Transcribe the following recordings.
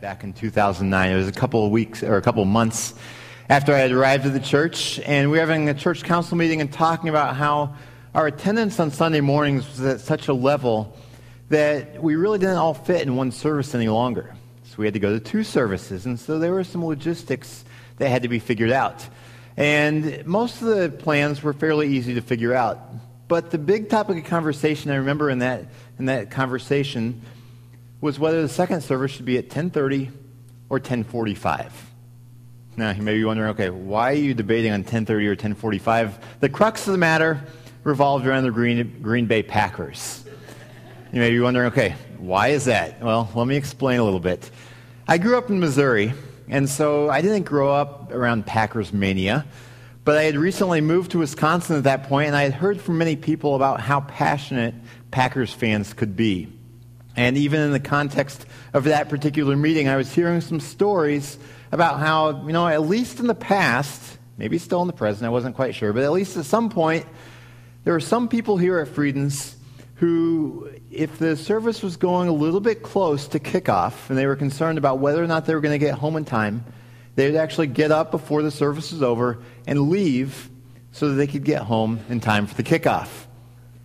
back in 2009. It was a couple of weeks or a couple of months after I had arrived at the church, and we were having a church council meeting and talking about how our attendance on Sunday mornings was at such a level that we really didn't all fit in one service any longer. So we had to go to two services, and so there were some logistics that had to be figured out. And most of the plans were fairly easy to figure out. But the big topic of conversation I remember in that, in that conversation was whether the second service should be at 1030 or 1045. Now, you may be wondering, okay, why are you debating on 1030 or 1045? The crux of the matter revolved around the Green, Green Bay Packers. You may be wondering, okay, why is that? Well, let me explain a little bit. I grew up in Missouri, and so I didn't grow up around Packers mania, but I had recently moved to Wisconsin at that point, and I had heard from many people about how passionate Packers fans could be. And even in the context of that particular meeting, I was hearing some stories about how, you know, at least in the past, maybe still in the present, I wasn't quite sure, but at least at some point, there were some people here at Friedens who, if the service was going a little bit close to kickoff and they were concerned about whether or not they were going to get home in time, they would actually get up before the service was over and leave so that they could get home in time for the kickoff.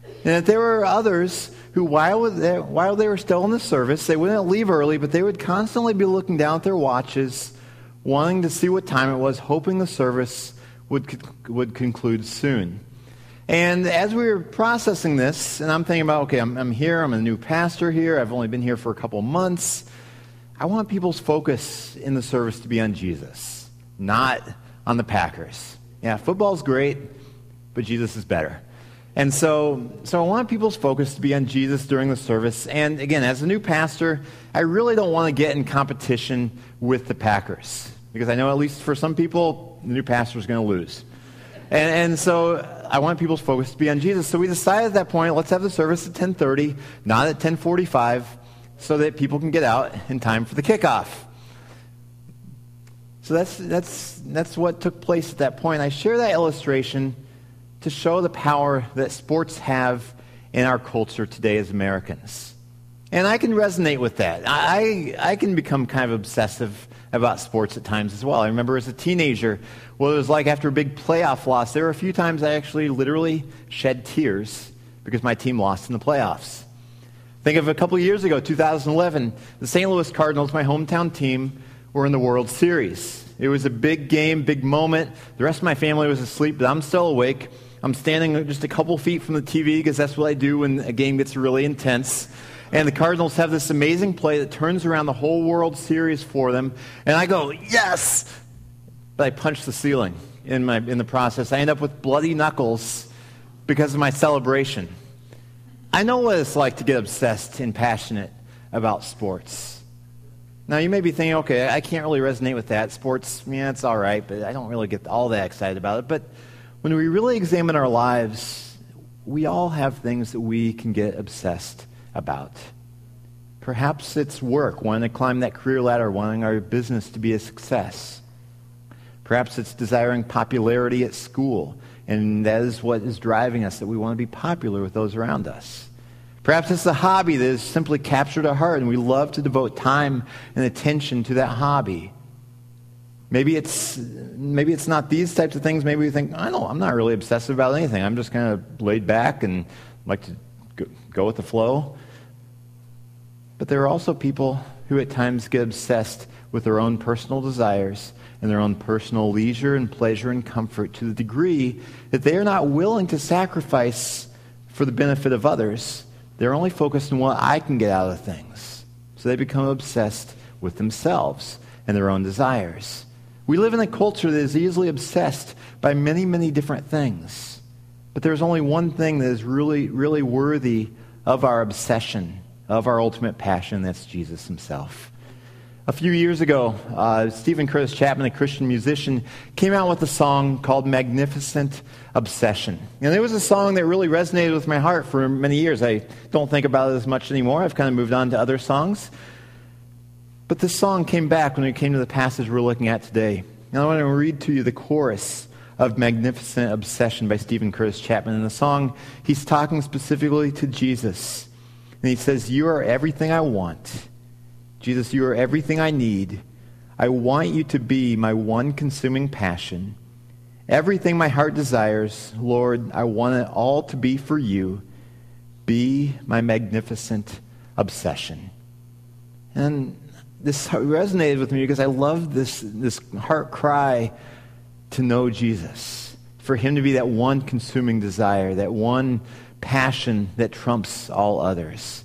And that there were others who, while they, while they were still in the service, they wouldn't leave early, but they would constantly be looking down at their watches, wanting to see what time it was, hoping the service would, would conclude soon. And as we were processing this, and I'm thinking about, okay, I'm, I'm here, I'm a new pastor here, I've only been here for a couple months. I want people's focus in the service to be on Jesus, not on the Packers. Yeah, football's great, but Jesus is better. And so, so I want people's focus to be on Jesus during the service. And again, as a new pastor, I really don't want to get in competition with the Packers because I know at least for some people, the new pastor is going to lose. And, and so I want people's focus to be on Jesus. So we decided at that point, let's have the service at 10:30, not at 10:45, so that people can get out in time for the kickoff. So that's that's that's what took place at that point. I share that illustration to show the power that sports have in our culture today as Americans. And I can resonate with that. I, I can become kind of obsessive about sports at times as well. I remember as a teenager what it was like after a big playoff loss. There were a few times I actually literally shed tears because my team lost in the playoffs. Think of a couple years ago, 2011, the St. Louis Cardinals, my hometown team, were in the World Series. It was a big game, big moment. The rest of my family was asleep, but I'm still awake. I'm standing just a couple feet from the TV because that's what I do when a game gets really intense. And the Cardinals have this amazing play that turns around the whole World Series for them. And I go, yes! But I punch the ceiling in, my, in the process. I end up with bloody knuckles because of my celebration. I know what it's like to get obsessed and passionate about sports. Now, you may be thinking, okay, I can't really resonate with that. Sports, yeah, it's all right, but I don't really get all that excited about it. But when we really examine our lives, we all have things that we can get obsessed about. Perhaps it's work, wanting to climb that career ladder, wanting our business to be a success. Perhaps it's desiring popularity at school, and that is what is driving us, that we want to be popular with those around us. Perhaps it's a hobby that has simply captured our heart, and we love to devote time and attention to that hobby. Maybe it's, maybe it's not these types of things. Maybe we think, I don't, I'm not really obsessive about anything. I'm just kind of laid back and like to go with the flow. But there are also people who at times get obsessed with their own personal desires and their own personal leisure and pleasure and comfort to the degree that they are not willing to sacrifice for the benefit of others. They're only focused on what I can get out of things. So they become obsessed with themselves and their own desires. We live in a culture that is easily obsessed by many, many different things. But there's only one thing that is really, really worthy of our obsession, of our ultimate passion, that's Jesus himself. A few years ago, uh, Steven Curtis Chapman, a Christian musician, came out with a song called Magnificent Obsession. And it was a song that really resonated with my heart for many years. I don't think about it as much anymore. I've kind of moved on to other songs. But this song came back when we came to the passage we're looking at today. And I want to read to you the chorus of Magnificent Obsession by Steven Curtis Chapman. In the song, he's talking specifically to Jesus. And he says, You are everything I want. Jesus, you are everything I need. I want you to be my one consuming passion. Everything my heart desires, Lord, I want it all to be for you. Be my magnificent obsession. And this resonated with me because I love this, this heart cry to know Jesus, for him to be that one consuming desire, that one passion that trumps all others.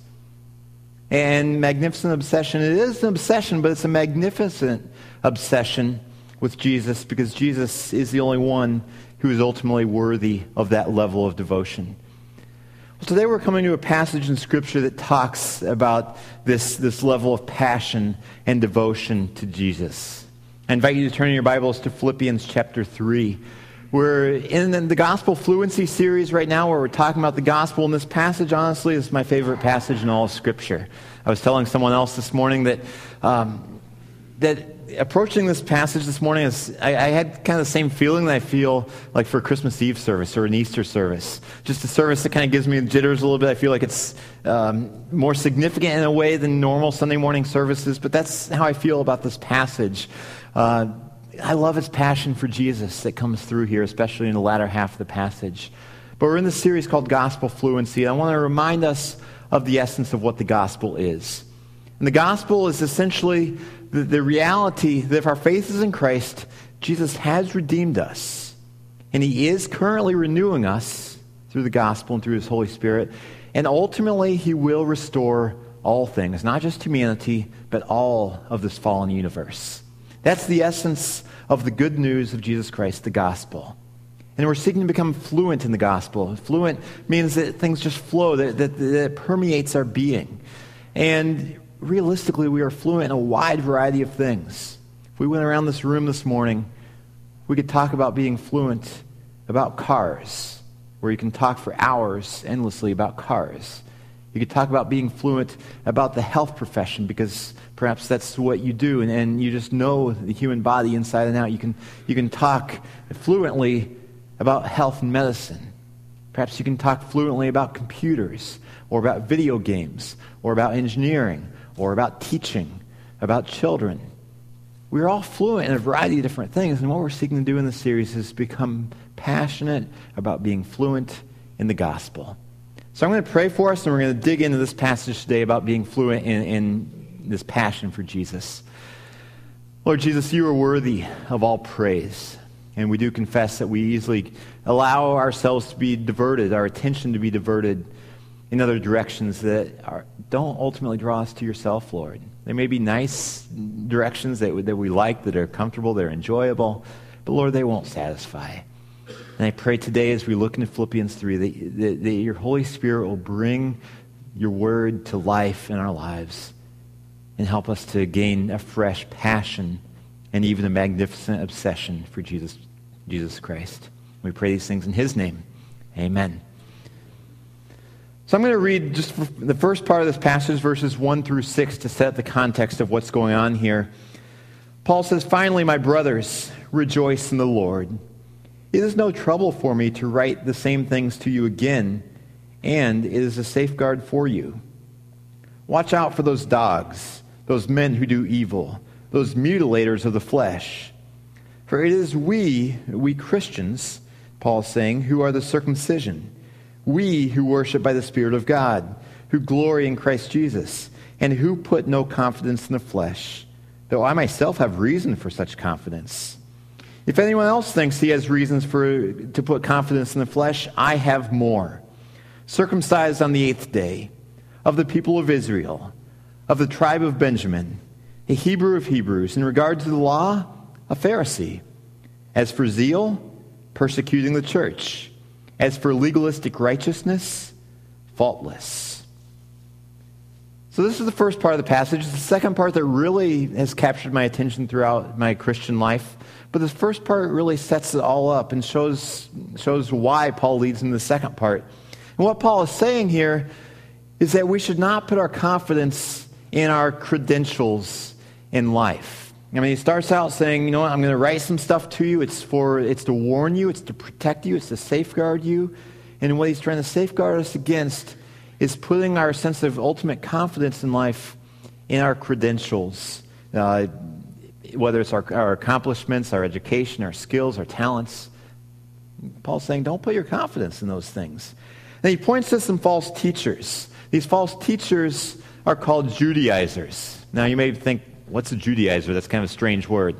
And magnificent obsession, it is an obsession, but it's a magnificent obsession with Jesus because Jesus is the only one who is ultimately worthy of that level of devotion. Today we're coming to a passage in Scripture that talks about this, this level of passion and devotion to Jesus. I invite you to turn your Bibles to Philippians chapter 3. We're in the Gospel Fluency series right now where we're talking about the gospel. And this passage, honestly, is my favorite passage in all of Scripture. I was telling someone else this morning that, um, that approaching this passage this morning, is, I, I, had kind of the same feeling that I feel like for a Christmas Eve service or an Easter service. Just a service that kind of gives me the jitters a little bit. I feel like it's um, more significant in a way than normal Sunday morning services, but that's how I feel about this passage. Uh, I love his passion for Jesus that comes through here, especially in the latter half of the passage. But we're in this series called Gospel Fluency. And I want to remind us of the essence of what the gospel is. And the gospel is essentially the, the reality that if our faith is in Christ, Jesus has redeemed us. And he is currently renewing us through the gospel and through his Holy Spirit. And ultimately, he will restore all things, not just humanity, but all of this fallen universe. That's the essence of the good news of Jesus Christ, the gospel. And we're seeking to become fluent in the gospel. Fluent means that things just flow, that, that, that permeates our being. And realistically, we are fluent in a wide variety of things. If we went around this room this morning, we could talk about being fluent about cars, where you can talk for hours endlessly about cars. You could talk about being fluent about the health profession because perhaps that's what you do and, and you just know the human body inside and out. You can, you can talk fluently about health and medicine. Perhaps you can talk fluently about computers or about video games or about engineering or about teaching, about children. We're all fluent in a variety of different things, and what we're seeking to do in this series is become passionate about being fluent in the gospel. So I'm going to pray for us, and we're going to dig into this passage today about being fluent in, in this passion for Jesus. Lord Jesus, you are worthy of all praise. And we do confess that we easily allow ourselves to be diverted, our attention to be diverted in other directions that are, don't ultimately draw us to yourself, Lord. There may be nice directions that, that we like, that are comfortable, that are enjoyable, but Lord, they won't satisfy. And I pray today as we look into Philippians 3 that, that, that your Holy Spirit will bring your word to life in our lives and help us to gain a fresh passion and even a magnificent obsession for Jesus, Jesus Christ. We pray these things in his name. Amen. So I'm going to read just the first part of this passage, verses 1 through 6, to set the context of what's going on here. Paul says, Finally, my brothers, rejoice in the Lord. It is no trouble for me to write the same things to you again, and it is a safeguard for you. Watch out for those dogs, those men who do evil, those mutilators of the flesh. For it is we, we Christians, Paul is saying, who are the circumcision, we who worship by the Spirit of God, who glory in Christ Jesus, and who put no confidence in the flesh, though I myself have reason for such confidence. If anyone else thinks he has reasons for, to put confidence in the flesh, I have more. Circumcised on the eighth day, of the people of Israel, of the tribe of Benjamin, a Hebrew of Hebrews, in regard to the law, a Pharisee. As for zeal, persecuting the church. As for legalistic righteousness, faultless. So, this is the first part of the passage. The second part that really has captured my attention throughout my Christian life but this first part really sets it all up and shows, shows why Paul leads in the second part. And what Paul is saying here is that we should not put our confidence in our credentials in life. I mean, he starts out saying, you know what, I'm going to write some stuff to you. It's, for, it's to warn you, it's to protect you, it's to safeguard you. And what he's trying to safeguard us against is putting our sense of ultimate confidence in life in our credentials, uh, whether it's our, our accomplishments, our education, our skills, our talents. Paul's saying, don't put your confidence in those things. And he points to some false teachers. These false teachers are called Judaizers. Now, you may think, what's a Judaizer? That's kind of a strange word.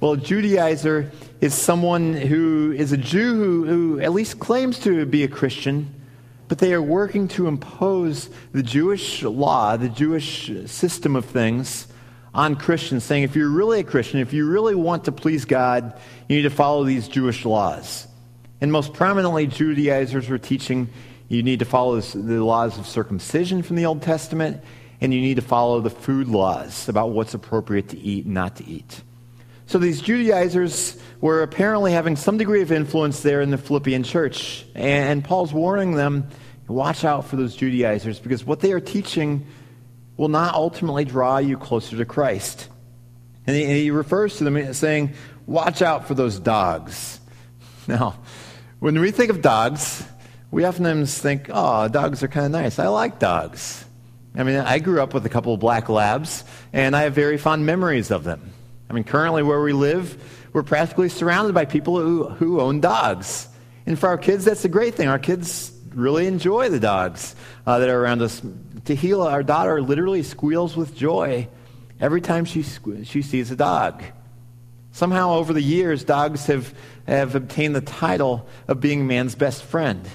Well, a Judaizer is someone who is a Jew who, who at least claims to be a Christian, but they are working to impose the Jewish law, the Jewish system of things on Christians, saying if you're really a Christian, if you really want to please God, you need to follow these Jewish laws. And most prominently, Judaizers were teaching you need to follow the laws of circumcision from the Old Testament, and you need to follow the food laws about what's appropriate to eat and not to eat. So these Judaizers were apparently having some degree of influence there in the Philippian church. And Paul's warning them watch out for those Judaizers because what they are teaching will not ultimately draw you closer to Christ. And he, refers to them saying, watch out for those dogs. Now, when we think of dogs, we often think, oh, dogs are kind of nice. I like dogs. I mean, I grew up with a couple of black labs, and I have very fond memories of them. I mean, currently where we live, we're practically surrounded by people who, who own dogs. And for our kids, that's a great thing. Our kids really enjoy the dogs uh, that are around us. Tahila, our daughter, literally squeals with joy every time she, she sees a dog. Somehow, over the years, dogs have, have obtained the title of being man's best friend.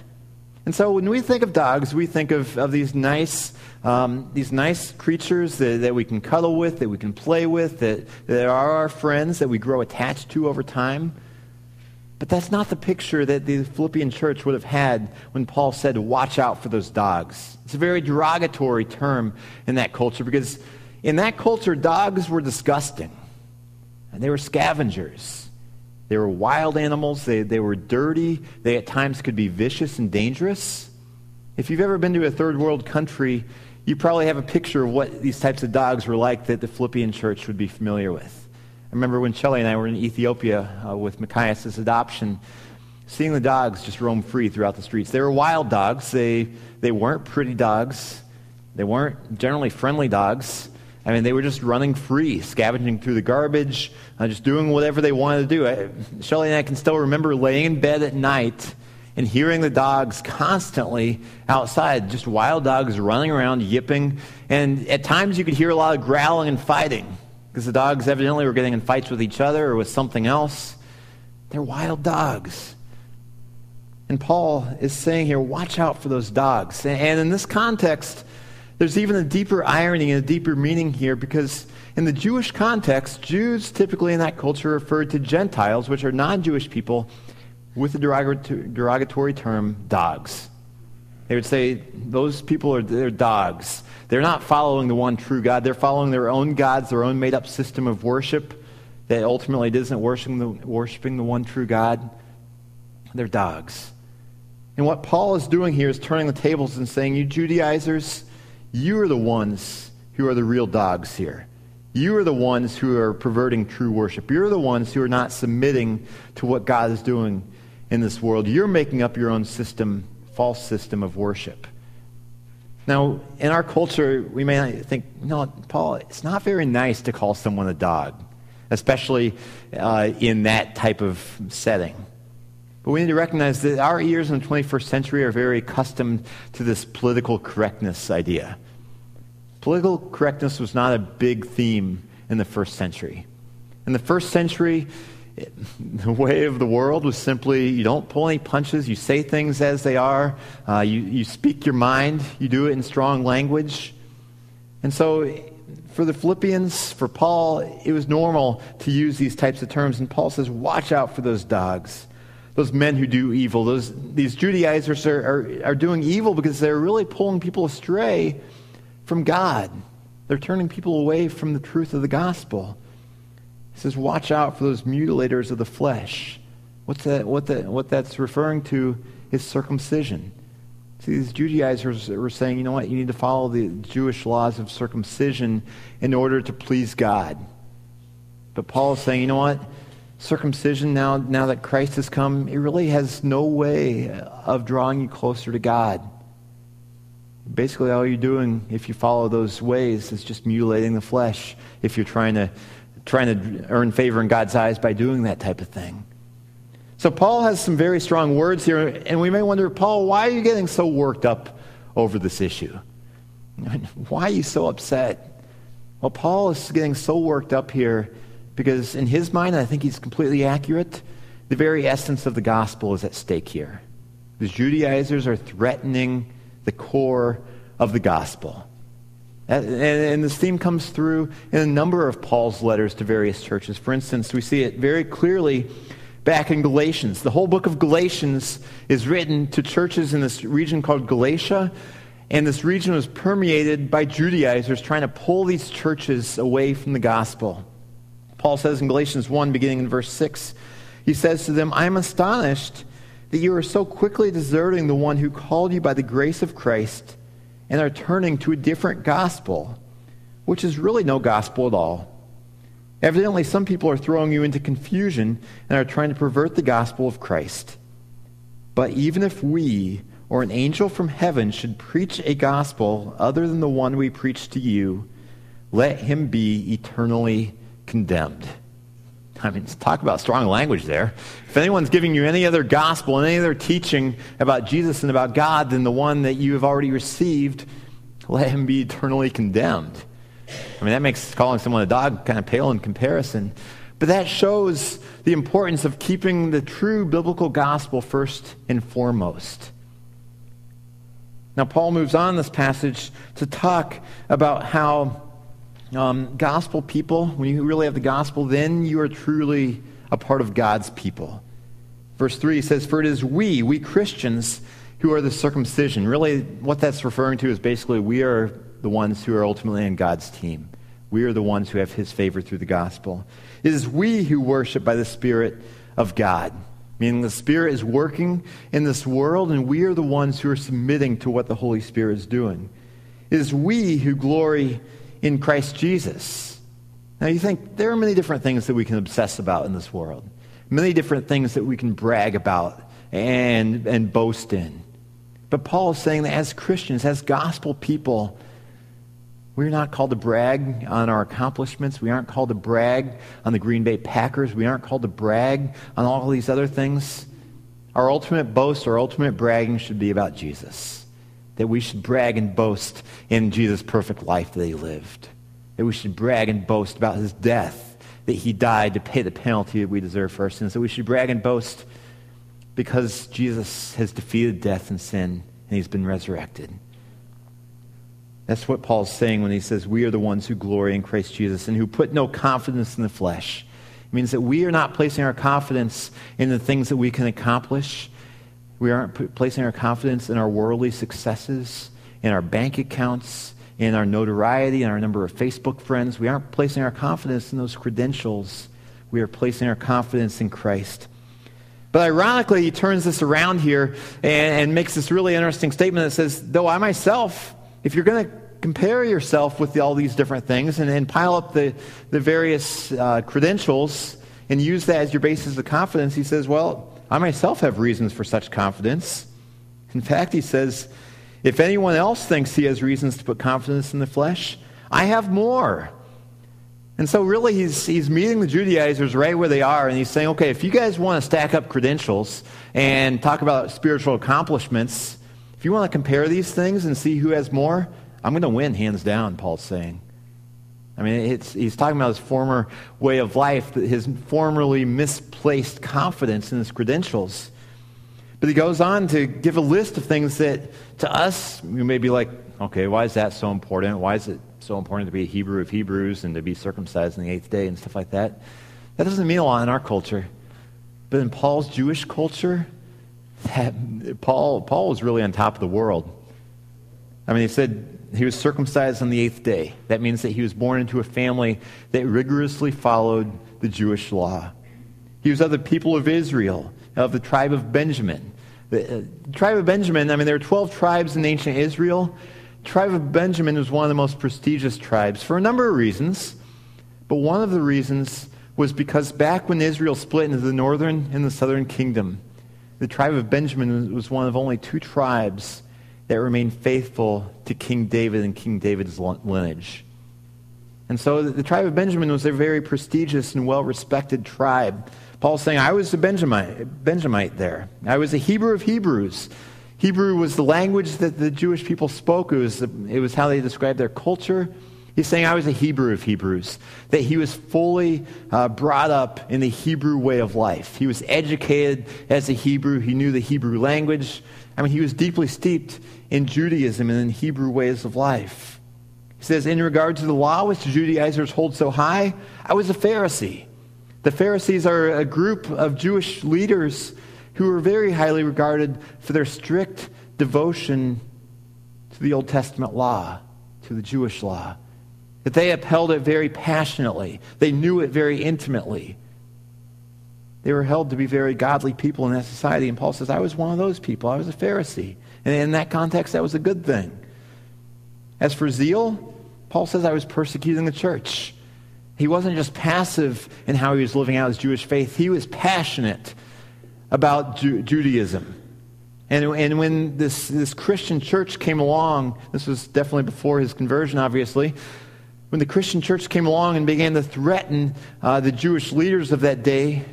And so when we think of dogs, we think of, of these nice um, these nice creatures that, that we can cuddle with, that we can play with, that, that are our friends, that we grow attached to over time. But that's not the picture that the Philippian church would have had when Paul said, watch out for those dogs. It's a very derogatory term in that culture because in that culture, dogs were disgusting. And they were scavengers. They were wild animals. They, they were dirty. They at times could be vicious and dangerous. If you've ever been to a third world country, you probably have a picture of what these types of dogs were like that the Philippian church would be familiar with. I remember when Shelley and I were in Ethiopia uh, with Machias' adoption, seeing the dogs just roam free throughout the streets. They were wild dogs. They, they weren't pretty dogs. They weren't generally friendly dogs. I mean, they were just running free, scavenging through the garbage, uh, just doing whatever they wanted to do. I, Shelley and I can still remember laying in bed at night and hearing the dogs constantly outside, just wild dogs running around, yipping. And at times you could hear a lot of growling and fighting because the dogs evidently were getting in fights with each other or with something else. They're wild dogs. And Paul is saying here, watch out for those dogs. And in this context, there's even a deeper irony and a deeper meaning here because in the Jewish context, Jews typically in that culture referred to Gentiles, which are non Jewish people, with the derogatory term dogs. They would say those people are they're dogs. They're not following the one true God. They're following their own gods, their own made up system of worship that ultimately isn't worshiping the, worshiping the one true God. They're dogs. And what Paul is doing here is turning the tables and saying, You Judaizers, you are the ones who are the real dogs here. You are the ones who are perverting true worship. You're the ones who are not submitting to what God is doing in this world. You're making up your own system, false system of worship. Now, in our culture, we may think, no, Paul, it's not very nice to call someone a dog, especially uh, in that type of setting. But we need to recognize that our ears in the 21st century are very accustomed to this political correctness idea. Political correctness was not a big theme in the first century. In the first century, the way of the world was simply you don't pull any punches, you say things as they are, uh, you, you speak your mind, you do it in strong language. And so, for the Philippians, for Paul, it was normal to use these types of terms. And Paul says, watch out for those dogs, those men who do evil. Those, these Judaizers are, are, are doing evil because they're really pulling people astray from God. They're turning people away from the truth of the gospel. He says, watch out for those mutilators of the flesh. What's that, what, that, what that's referring to is circumcision. See, these Judaizers were saying, you know what, you need to follow the Jewish laws of circumcision in order to please God. But Paul is saying, you know what, circumcision, now, now that Christ has come, it really has no way of drawing you closer to God. Basically, all you're doing, if you follow those ways, is just mutilating the flesh if you're trying to, trying to earn favor in God's eyes by doing that type of thing. So, Paul has some very strong words here, and we may wonder, Paul, why are you getting so worked up over this issue? Why are you so upset? Well, Paul is getting so worked up here because, in his mind, and I think he's completely accurate, the very essence of the gospel is at stake here. The Judaizers are threatening the core of the gospel. And this theme comes through in a number of Paul's letters to various churches. For instance, we see it very clearly back in Galatians. The whole book of Galatians is written to churches in this region called Galatia, and this region was permeated by Judaizers trying to pull these churches away from the gospel. Paul says in Galatians 1, beginning in verse 6, he says to them, I am astonished that you are so quickly deserting the one who called you by the grace of Christ and are turning to a different gospel, which is really no gospel at all. Evidently, some people are throwing you into confusion and are trying to pervert the gospel of Christ. But even if we or an angel from heaven should preach a gospel other than the one we preach to you, let him be eternally condemned. I mean, talk about strong language there. If anyone's giving you any other gospel and any other teaching about Jesus and about God than the one that you have already received, let him be eternally condemned. I mean, that makes calling someone a dog kind of pale in comparison. But that shows the importance of keeping the true biblical gospel first and foremost. Now, Paul moves on this passage to talk about how um, gospel people, when you really have the gospel, then you are truly a part of God's people. Verse 3 says, For it is we, we Christians, who are the circumcision. Really, what that's referring to is basically we are the ones who are ultimately in God's team. We are the ones who have his favor through the gospel. It is we who worship by the Spirit of God, meaning the Spirit is working in this world, and we are the ones who are submitting to what the Holy Spirit is doing. It is we who glory in Christ Jesus. Now, you think there are many different things that we can obsess about in this world, many different things that we can brag about and, and boast in. But Paul is saying that as Christians, as gospel people, we're not called to brag on our accomplishments. We aren't called to brag on the Green Bay Packers. We aren't called to brag on all these other things. Our ultimate boast, our ultimate bragging should be about Jesus that we should brag and boast in Jesus' perfect life that he lived. That we should brag and boast about his death, that he died to pay the penalty that we deserve for our sins. That we should brag and boast because Jesus has defeated death and sin and he's been resurrected. That's what Paul's saying when he says, We are the ones who glory in Christ Jesus and who put no confidence in the flesh. It means that we are not placing our confidence in the things that we can accomplish we aren't placing our confidence in our worldly successes, in our bank accounts, in our notoriety, in our number of Facebook friends. We aren't placing our confidence in those credentials. We are placing our confidence in Christ. But ironically, he turns this around here and, and makes this really interesting statement that says, though I myself, if you're going to compare yourself with all these different things and, and, pile up the, the various uh, credentials and use that as your basis of confidence, he says, well, I myself have reasons for such confidence. In fact, he says, if anyone else thinks he has reasons to put confidence in the flesh, I have more. And so, really, he's, he's meeting the Judaizers right where they are, and he's saying, okay, if you guys want to stack up credentials and talk about spiritual accomplishments, if you want to compare these things and see who has more, I'm going to win hands down, Paul's saying. I mean, he's talking about his former way of life, his formerly misplaced confidence in his credentials. But he goes on to give a list of things that, to us, you may be like, okay, why is that so important? Why is it so important to be a Hebrew of Hebrews and to be circumcised on the eighth day and stuff like that? That doesn't mean a lot in our culture. But in Paul's Jewish culture, that, Paul, Paul was really on top of the world. I mean, he said, he was circumcised on the eighth day. That means that he was born into a family that rigorously followed the Jewish law. He was of the people of Israel, of the tribe of Benjamin. The, uh, tribe of Benjamin, I mean, there were 12 tribes in ancient Israel. The tribe of Benjamin was one of the most prestigious tribes for a number of reasons. But one of the reasons was because back when Israel split into the northern and the southern kingdom, the tribe of Benjamin was one of only two tribes that remained faithful to King David and King David's lineage. And so the tribe of Benjamin was a very prestigious and well respected tribe. Paul's saying, I was a Benjamite, Benjamite there. I was a Hebrew of Hebrews. Hebrew was the language that the Jewish people spoke, it was, it was how they described their culture. He's saying, I was a Hebrew of Hebrews, that he was fully uh, brought up in the Hebrew way of life. He was educated as a Hebrew, he knew the Hebrew language. I mean, he was deeply steeped in Judaism and in Hebrew ways of life. He says, In regard to the law which the Judaizers hold so high, I was a Pharisee. The Pharisees are a group of Jewish leaders who were very highly regarded for their strict devotion to the Old Testament law, to the Jewish law. That they upheld it very passionately, they knew it very intimately. They were held to be very godly people in that society. And Paul says, I was one of those people. I was a Pharisee. And in that context, that was a good thing. As for zeal, Paul says, I was persecuting the church. He wasn't just passive in how he was living out his Jewish faith, he was passionate about Ju- Judaism. And, and when this, this Christian church came along, this was definitely before his conversion, obviously. When the Christian church came along and began to threaten uh, the Jewish leaders of that day,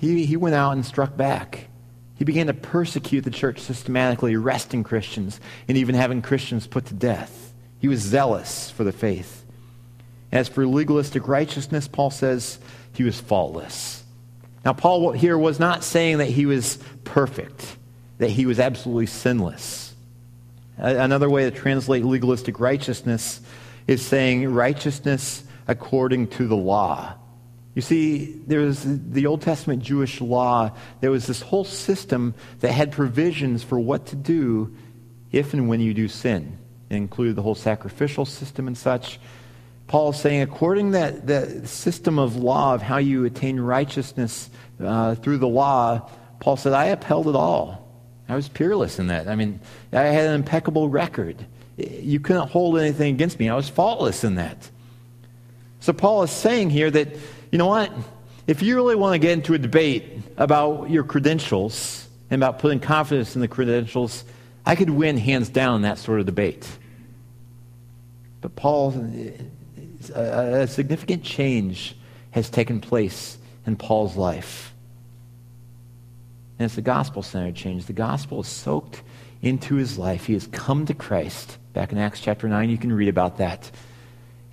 he, he went out and struck back. He began to persecute the church systematically, arresting Christians and even having Christians put to death. He was zealous for the faith. As for legalistic righteousness, Paul says he was faultless. Now, Paul here was not saying that he was perfect, that he was absolutely sinless. Another way to translate legalistic righteousness is saying righteousness according to the law. You see, there was the Old Testament Jewish law. There was this whole system that had provisions for what to do if and when you do sin. It included the whole sacrificial system and such. Paul is saying, according to that, that system of law of how you attain righteousness uh, through the law, Paul said, I upheld it all. I was peerless in that. I mean, I had an impeccable record. You couldn't hold anything against me. I was faultless in that. So Paul is saying here that, you know what? If you really want to get into a debate about your credentials and about putting confidence in the credentials, I could win hands down that sort of debate. But Paul a, a significant change has taken place in Paul's life. And it's the gospel centered change. The gospel is soaked into his life. He has come to Christ. Back in Acts chapter 9, you can read about that.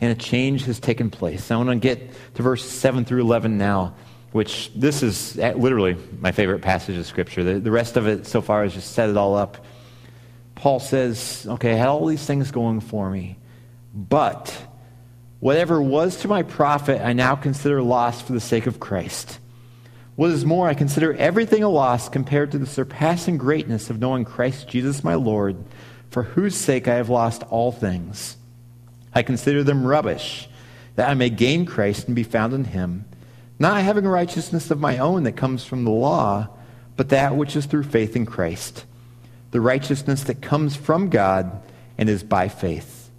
And a change has taken place. I want to get to verse 7 through 11 now, which this is literally my favorite passage of Scripture. The, the rest of it so far has just set it all up. Paul says, Okay, I had all these things going for me, but Whatever was to my profit, I now consider loss for the sake of Christ. What is more, I consider everything a loss compared to the surpassing greatness of knowing Christ Jesus my Lord, for whose sake I have lost all things. I consider them rubbish, that I may gain Christ and be found in him, not having righteousness of my own that comes from the law, but that which is through faith in Christ, the righteousness that comes from God and is by faith.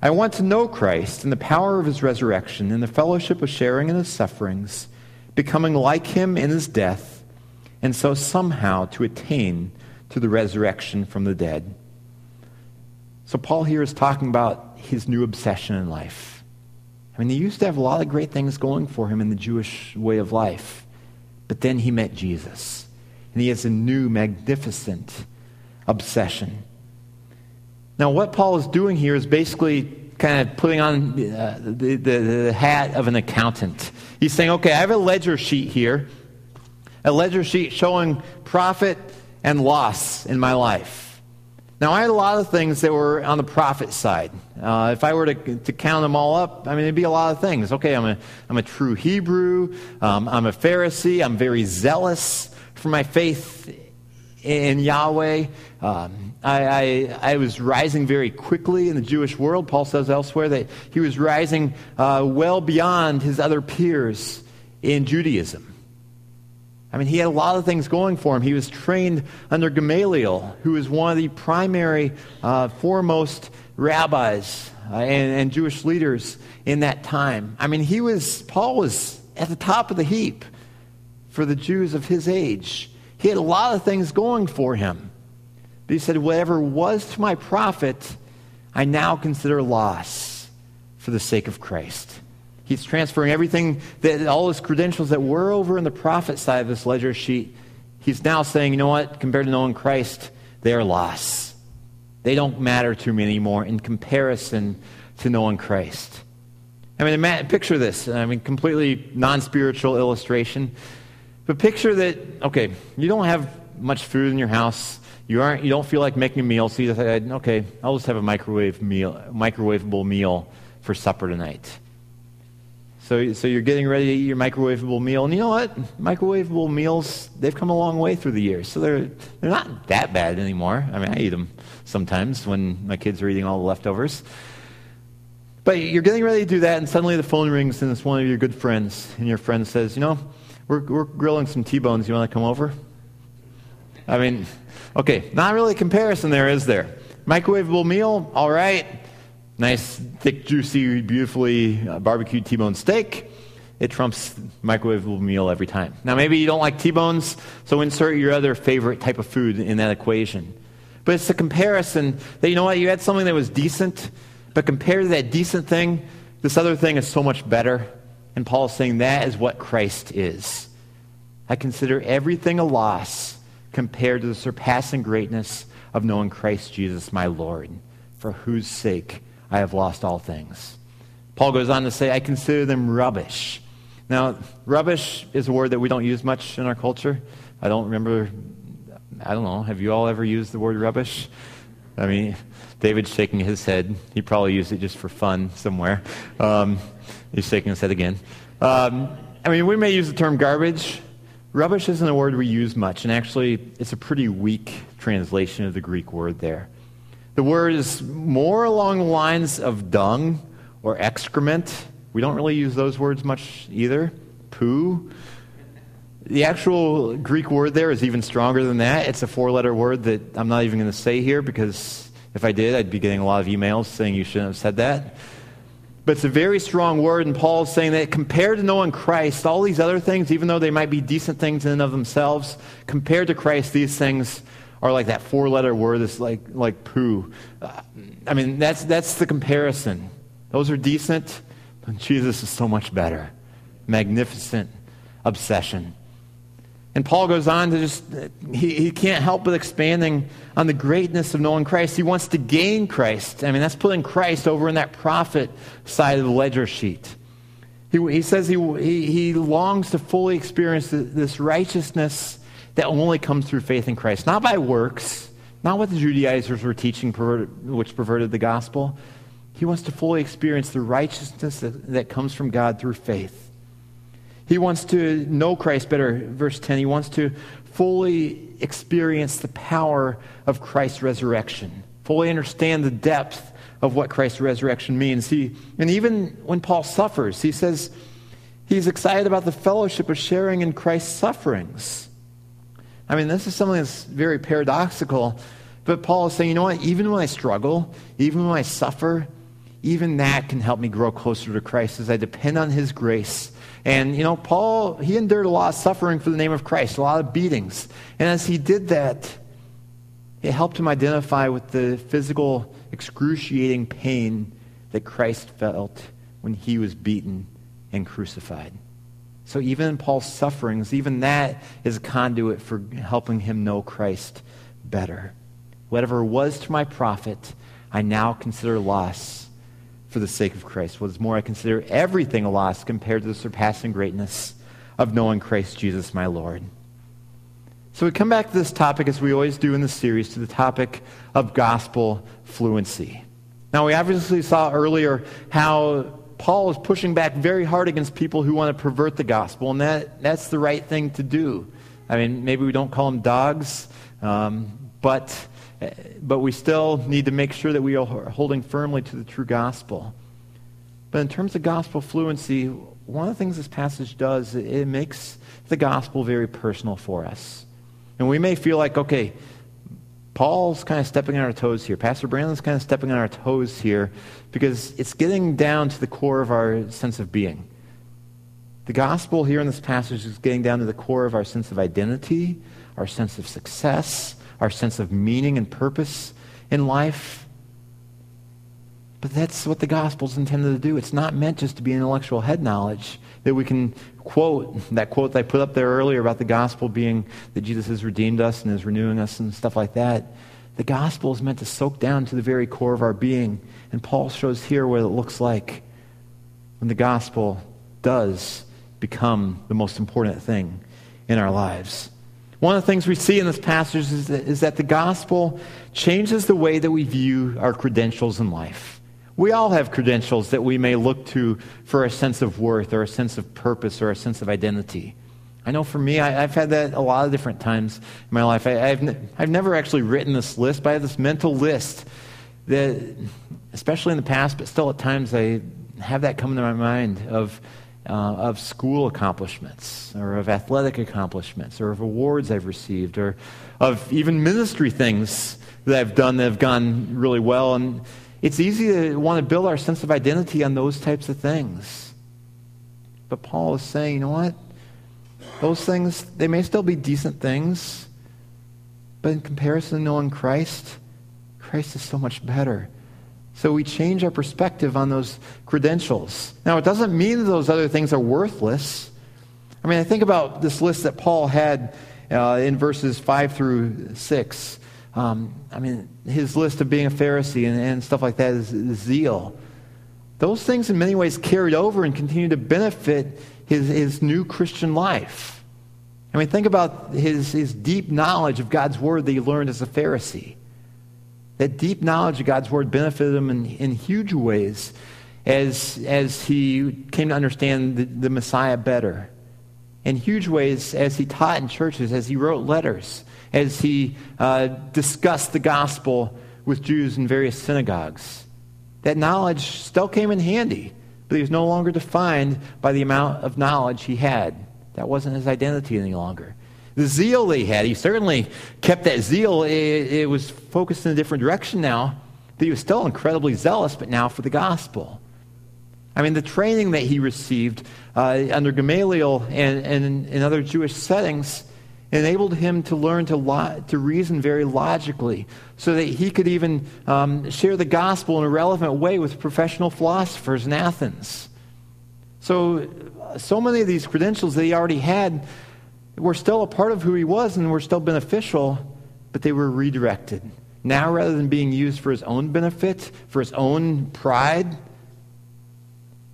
I want to know Christ and the power of his resurrection and the fellowship of sharing in his sufferings, becoming like him in his death, and so somehow to attain to the resurrection from the dead. So Paul here is talking about his new obsession in life. I mean, he used to have a lot of great things going for him in the Jewish way of life, but then he met Jesus, and he has a new magnificent obsession. Now, what Paul is doing here is basically kind of putting on uh, the, the, the hat of an accountant. He's saying, okay, I have a ledger sheet here, a ledger sheet showing profit and loss in my life. Now, I had a lot of things that were on the profit side. Uh, if I were to, to count them all up, I mean, it'd be a lot of things. Okay, I'm a, I'm a true Hebrew. Um, I'm a Pharisee. I'm very zealous for my faith in Yahweh. Um, I, I, I, was rising very quickly in the Jewish world. Paul says elsewhere that he was rising uh, well beyond his other peers in Judaism. I mean, he had a lot of things going for him. He was trained under Gamaliel, who was one of the primary, uh, foremost rabbis uh, and, and Jewish leaders in that time. I mean, he was, Paul was at the top of the heap for the Jews of his age. He had a lot of things going for him. But he said, Whatever was to my profit, I now consider loss for the sake of Christ. He's transferring everything, that all his credentials that were over in the profit side of this ledger sheet. He's now saying, you know what? Compared to knowing Christ, they are loss. They don't matter to me anymore in comparison to knowing Christ. I mean, picture this. I mean, completely non spiritual illustration. But picture that, okay, you don't have much food in your house. You, aren't, you don't feel like making a meal, so you decide, okay, I'll just have a microwave meal, microwavable meal for supper tonight. So, so you're getting ready to eat your microwavable meal. And you know what? Microwavable meals, they've come a long way through the years. So they're, they're not that bad anymore. I mean, I eat them sometimes when my kids are eating all the leftovers. But you're getting ready to do that, and suddenly the phone rings, and it's one of your good friends. And your friend says, You know, we're, we're grilling some T bones. You want to come over? I mean, okay, not really a comparison there, is there? Microwavable meal, all right. Nice, thick, juicy, beautifully uh, barbecued T-bone steak. It trumps microwavable meal every time. Now, maybe you don't like T-bones, so insert your other favorite type of food in that equation. But it's a comparison that, you know what, you had something that was decent, but compared to that decent thing, this other thing is so much better. And Paul is saying that is what Christ is. I consider everything a loss compared to the surpassing greatness of knowing Christ Jesus, my Lord, for whose sake I have lost all things. Paul goes on to say, I consider them rubbish. Now, rubbish is a word that we don't use much in our culture. I don't remember, I don't know, have you all ever used the word rubbish? I mean, David's shaking his head. He probably used it just for fun somewhere. Um, he's shaking his head again. Um, I mean, we may use the term garbage. Rubbish isn't a word we use much, and actually, it's a pretty weak translation of the Greek word there. The word is more along the lines of dung or excrement. We don't really use those words much either. Poo. The actual Greek word there is even stronger than that. It's a four letter word that I'm not even going to say here because if I did, I'd be getting a lot of emails saying you shouldn't have said that. But it's a very strong word, and Paul's saying that compared to knowing Christ, all these other things, even though they might be decent things in and of themselves, compared to Christ, these things are like that four letter word that's like, like poo. Uh, I mean, that's, that's the comparison. Those are decent, but Jesus is so much better. Magnificent obsession. And Paul goes on to just, he, he can't help but expanding on the greatness of knowing Christ. He wants to gain Christ. I mean, that's putting Christ over in that profit side of the ledger sheet. He, he says he, he, he longs to fully experience this righteousness that only comes through faith in Christ, not by works, not what the Judaizers were teaching, which perverted the gospel. He wants to fully experience the righteousness that, comes from God through faith. He wants to know Christ better. Verse 10, he wants to fully experience the power of Christ's resurrection, fully understand the depth of what Christ's resurrection means. He, and even when Paul suffers, he says he's excited about the fellowship of sharing in Christ's sufferings. I mean, this is something that's very paradoxical. But Paul is saying, you know what? Even when I struggle, even when I suffer, even that can help me grow closer to Christ as I depend on his grace. And, you know, Paul, he endured a lot of suffering for the name of Christ, a lot of beatings. And as he did that, it helped him identify with the physical, excruciating pain that Christ felt when he was beaten and crucified. So even Paul's sufferings, even that is a conduit for helping him know Christ better. Whatever was to my profit, I now consider loss for the sake of Christ. What is more, I consider everything a loss compared to the surpassing greatness of knowing Christ Jesus my Lord. So we come back to this topic, as we always do in the series, to the topic of gospel fluency. Now, we obviously saw earlier how Paul is pushing back very hard against people who want to pervert the gospel, and that, that's the right thing to do. I mean, maybe we don't call them dogs, um, but, but we still need to make sure that we are holding firmly to the true gospel. But in terms of gospel fluency, one of the things this passage does, it makes the gospel very personal for us. And we may feel like, okay, Paul's kind of stepping on our toes here. Pastor Brandon's kind of stepping on our toes here because it's getting down to the core of our sense of being. The gospel here in this passage is getting down to the core of our sense of identity, our sense of success, our sense of meaning and purpose in life. But that's what the gospel is intended to do. It's not meant just to be intellectual head knowledge that we can quote, that quote that I put up there earlier about the gospel being that Jesus has redeemed us and is renewing us and stuff like that. The gospel is meant to soak down to the very core of our being. And Paul shows here what it looks like when the gospel does become the most important thing in our lives. One of the things we see in this passage is that, is that the gospel changes the way that we view our credentials in life. We all have credentials that we may look to for a sense of worth or a sense of purpose or a sense of identity. I know for me, I, have had that a lot of different times in my life. I, have I've never actually written this list, but I have this mental list that, especially in the past, but still at times I have that come to my mind of, uh, of school accomplishments or of athletic accomplishments or of awards I've received or of even ministry things that I've done that have gone really well. And it's easy to want to build our sense of identity on those types of things. But Paul is saying, you know what? Those things, they may still be decent things, but in comparison to knowing Christ, Christ is so much better. So we change our perspective on those credentials. Now, it doesn't mean those other things are worthless. I mean, I think about this list that Paul had uh, in verses 5 through 6. Um, I mean, his list of being a Pharisee and, and stuff like that is, is, zeal. Those things, in many ways, carried over and continue to benefit his, his new Christian life. I mean, think about his, his deep knowledge of God's word that he learned as a Pharisee. That deep knowledge of God's word benefited him in, in huge ways as, as he came to understand the, the Messiah better. In huge ways as he taught in churches, as he wrote letters as he uh, discussed the gospel with Jews in various synagogues. That knowledge still came in handy, but he was no longer defined by the amount of knowledge he had. That wasn't his identity any longer. The zeal that he had, he certainly kept that zeal. It, it was focused in a different direction now. But he was still incredibly zealous, but now for the gospel. I mean, the training that he received uh, under Gamaliel and, and in other Jewish settings enabled him to learn to, lo- to reason very logically so that he could even um, share the gospel in a relevant way with professional philosophers in Athens. So, so many of these credentials that he already had were still a part of who he was and were still beneficial, but they were redirected. Now, rather than being used for his own benefit, for his own pride,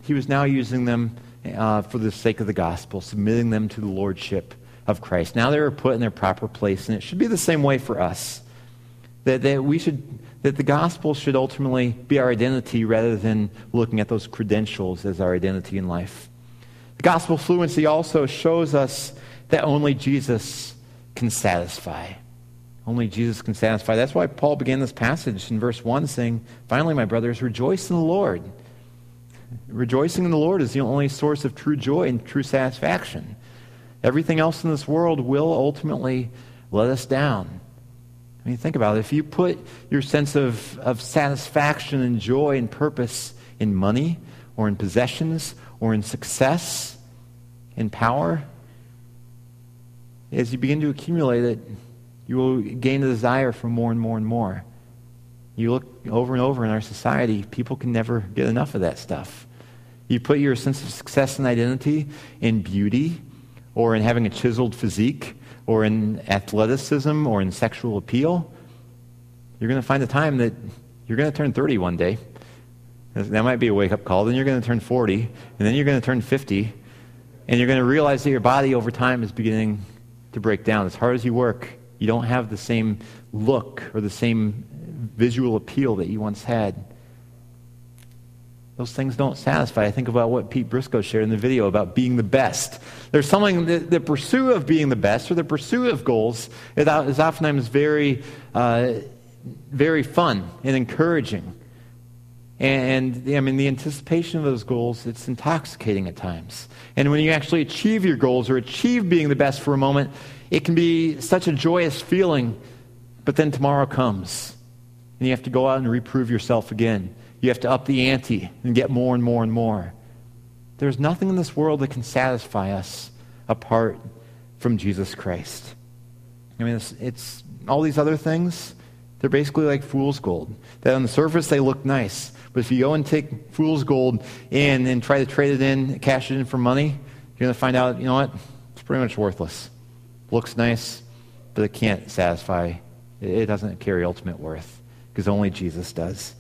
he was now using them uh, for the sake of the gospel, submitting them to the lordship of Christ. Now they were put in their proper place, and it should be the same way for us. That, that we should that the gospel should ultimately be our identity rather than looking at those credentials as our identity in life. The gospel fluency also shows us that only Jesus can satisfy. Only Jesus can satisfy. That's why Paul began this passage in verse 1 saying, Finally, my brothers, rejoice in the Lord. Rejoicing in the Lord is the only source of true joy and true satisfaction. Everything else in this world will ultimately let us down. I mean, think about it. If you put your sense of, of satisfaction and joy and purpose in money or in possessions or in success, in power, as you begin to accumulate it, you will gain a desire for more and more and more. You look over and over in our society, people can never get enough of that stuff. You put your sense of success and identity in beauty or in having a chiseled physique or in athleticism or in sexual appeal, you're going to find a time that you're going to turn 30 one day. That might be a wake up call. Then you're going to turn 40, and then you're going to turn 50, and you're going to realize that your body over time is beginning to break down. As hard as you work, you don't have the same look or the same visual appeal that you once had. Those things don't satisfy. I think about what Pete Briscoe shared in the video about being the best. There's something, that the pursuit of being the best or the pursuit of goals is oftentimes very, uh, very fun and encouraging. And, I mean, the anticipation of those goals, it's intoxicating at times. And when you actually achieve your goals or achieve being the best for a moment, it can be such a joyous feeling, but then tomorrow comes. And you have to go out and reprove yourself again. You have to up the ante and get more and more and more. There's nothing in this world that can satisfy us apart from Jesus Christ. I mean, it's, it's all these other things, they're basically like fool's gold. That on the surface, they look nice. But if you go and take fool's gold in and try to trade it in, cash it in for money, you're going to find out, you know what? It's pretty much worthless. Looks nice, but it can't satisfy. It doesn't carry ultimate worth because only Jesus does.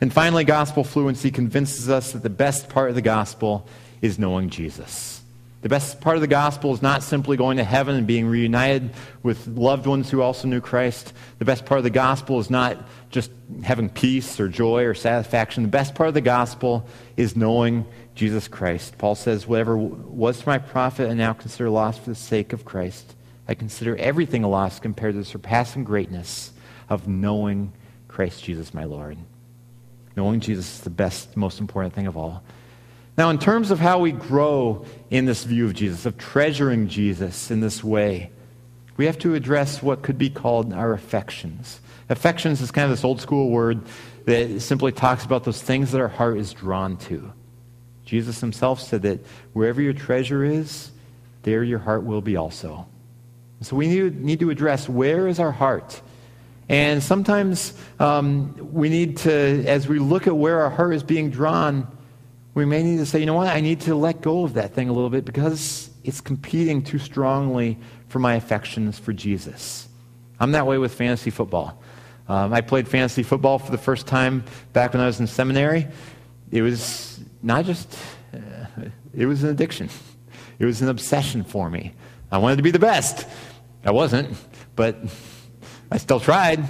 And finally, gospel fluency convinces us that the best part of the gospel is knowing Jesus. The best part of the gospel is not simply going to heaven and being reunited with loved ones who also knew Christ. The best part of the gospel is not just having peace or joy or satisfaction. The best part of the gospel is knowing Jesus Christ. Paul says, Whatever was to my profit, I now consider loss for the sake of Christ. I consider everything a loss compared to the surpassing greatness of knowing Christ Jesus my Lord. Knowing Jesus is the best, most important thing of all. Now, in terms of how we grow in this view of Jesus, of treasuring Jesus in this way, we have to address what could be called our affections. Affections is kind of this old school word that simply talks about those things that our heart is drawn to. Jesus himself said that wherever your treasure is, there your heart will be also. So we need, to address where is our heart? And sometimes um, we need to, as we look at where our heart is being drawn, we may need to say, you know what, I need to let go of that thing a little bit because it's competing too strongly for my affections for Jesus. I'm that way with fantasy football. Um, I played fantasy football for the first time back when I was in seminary. It was not just, uh, it was an addiction. It was an obsession for me. I wanted to be the best. I wasn't, but I still tried.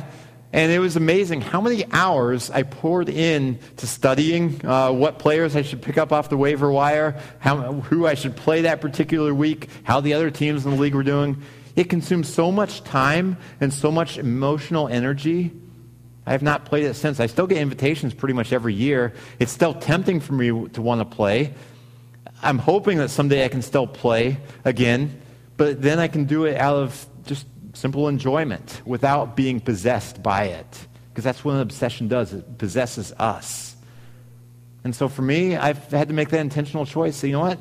And it was amazing how many hours I poured in to studying uh, what players I should pick up off the waiver wire, how, who I should play that particular week, how the other teams in the league were doing. It consumed so much time and so much emotional energy. I have not played it since. I still get invitations pretty much every year. It's still tempting for me to want to play. I'm hoping that someday I can still play again, but then I can do it out of simple enjoyment without being possessed by it. Because that's what an obsession does it possesses us. And so for me, I've had to make that intentional choice. So, you know what?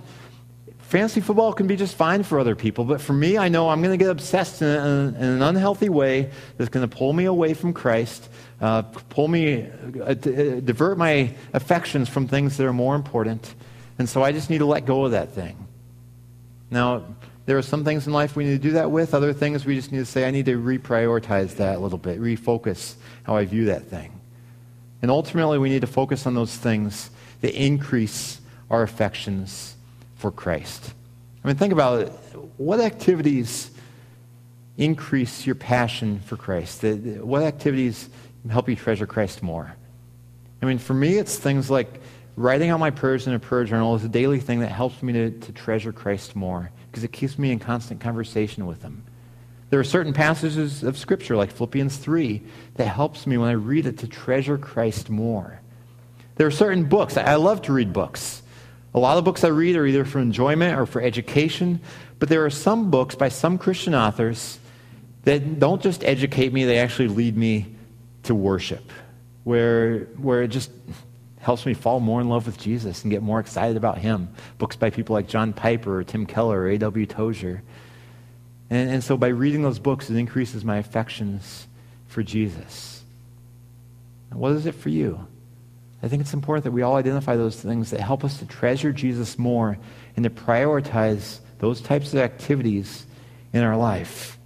Fantasy football can be just fine for other people, but for me, I know I'm going to get obsessed in, in an unhealthy way that's going to pull me away from Christ, uh, pull me, uh, uh, divert my affections from things that are more important. And so I just need to let go of that thing. Now, there are some things in life we need to do that with. Other things we just need to say, I need to reprioritize that a little bit, refocus how I view that thing. And ultimately, we need to focus on those things that increase our affections for Christ. I mean, think about it. What activities increase your passion for Christ? What activities help you treasure Christ more? I mean, for me, it's things like writing out my prayers in a prayer journal is a daily thing that helps me to, to treasure Christ more because it keeps me in constant conversation with him. There are certain passages of Scripture, like Philippians 3, that helps me when I read it to treasure Christ more. There are certain books. I love to read books. A lot of books I read are either for enjoyment or for education, but there are some books by some Christian authors that don't just educate me, they actually lead me to worship, where, where it just helps me fall more in love with Jesus and get more excited about him. Books by people like John Piper or Tim Keller or A.W. Tozer. And, and so by reading those books, it increases my affections for Jesus. And what is it for you? I think it's important that we all identify those things that help us to treasure Jesus more and to prioritize those types of activities in our life.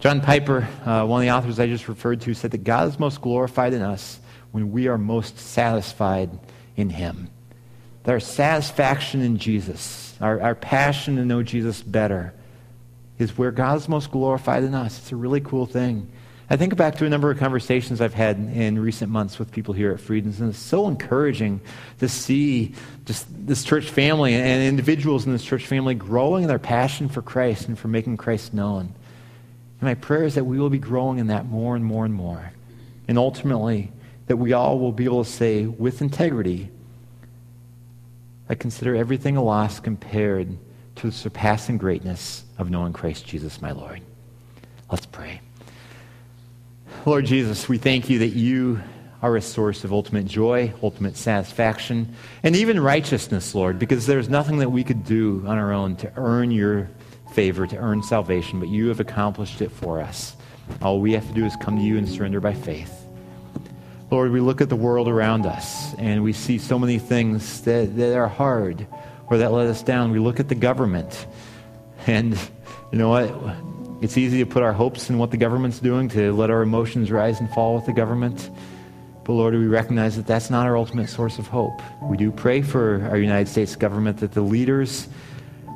John Piper, uh, one of the authors I just referred to, said that God is most glorified in us when we are most satisfied in Him. That our satisfaction in Jesus, our, our passion to know Jesus better, is where God is most glorified in us. It's a really cool thing. I think back to a number of conversations I've had in recent months with people here at Friedens, and it's so encouraging to see just this church family and individuals in this church family growing in their passion for Christ and for making Christ known. And my prayer is that we will be growing in that more and more and more. And ultimately, that we all will be able to say with integrity, I consider everything a loss compared to the surpassing greatness of knowing Christ Jesus, my Lord. Let's pray. Lord Jesus, we thank you that you are a source of ultimate joy, ultimate satisfaction, and even righteousness, Lord, because there's nothing that we could do on our own to earn your favor to earn salvation, but you have accomplished it for us. All we have to do is come to you and surrender by faith. Lord, we look at the world around us and we see so many things that, that are hard or that let us down. We look at the government and you know what? It's easy to put our hopes in what the government's doing, to let our emotions rise and fall with the government. But Lord, we recognize that that's not our ultimate source of hope. We do pray for our United States government that the leaders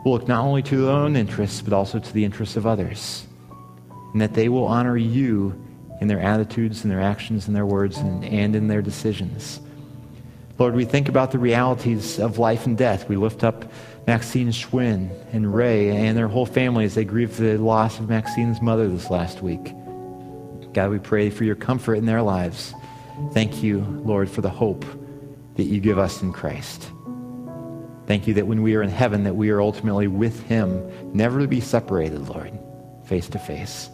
will look not only to their own interests, but also to the interests of others. And that they will honor you in their attitudes and their actions and their words and, and in their decisions. Lord, we think about the realities of life and death. We lift up Maxine Schwinn and Ray and their whole family as they grieve the loss of Maxine's mother this last week. God, we pray for your comfort in their lives. Thank you, Lord, for the hope that you give us in Christ. Thank you that when we are in heaven, that we are ultimately with him, never to be separated, Lord, face to face.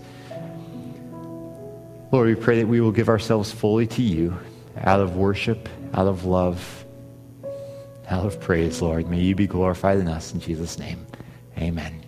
Lord, we pray that we will give ourselves fully to you out of worship, out of love, out of praise, Lord. May you be glorified in us. In Jesus' name, amen.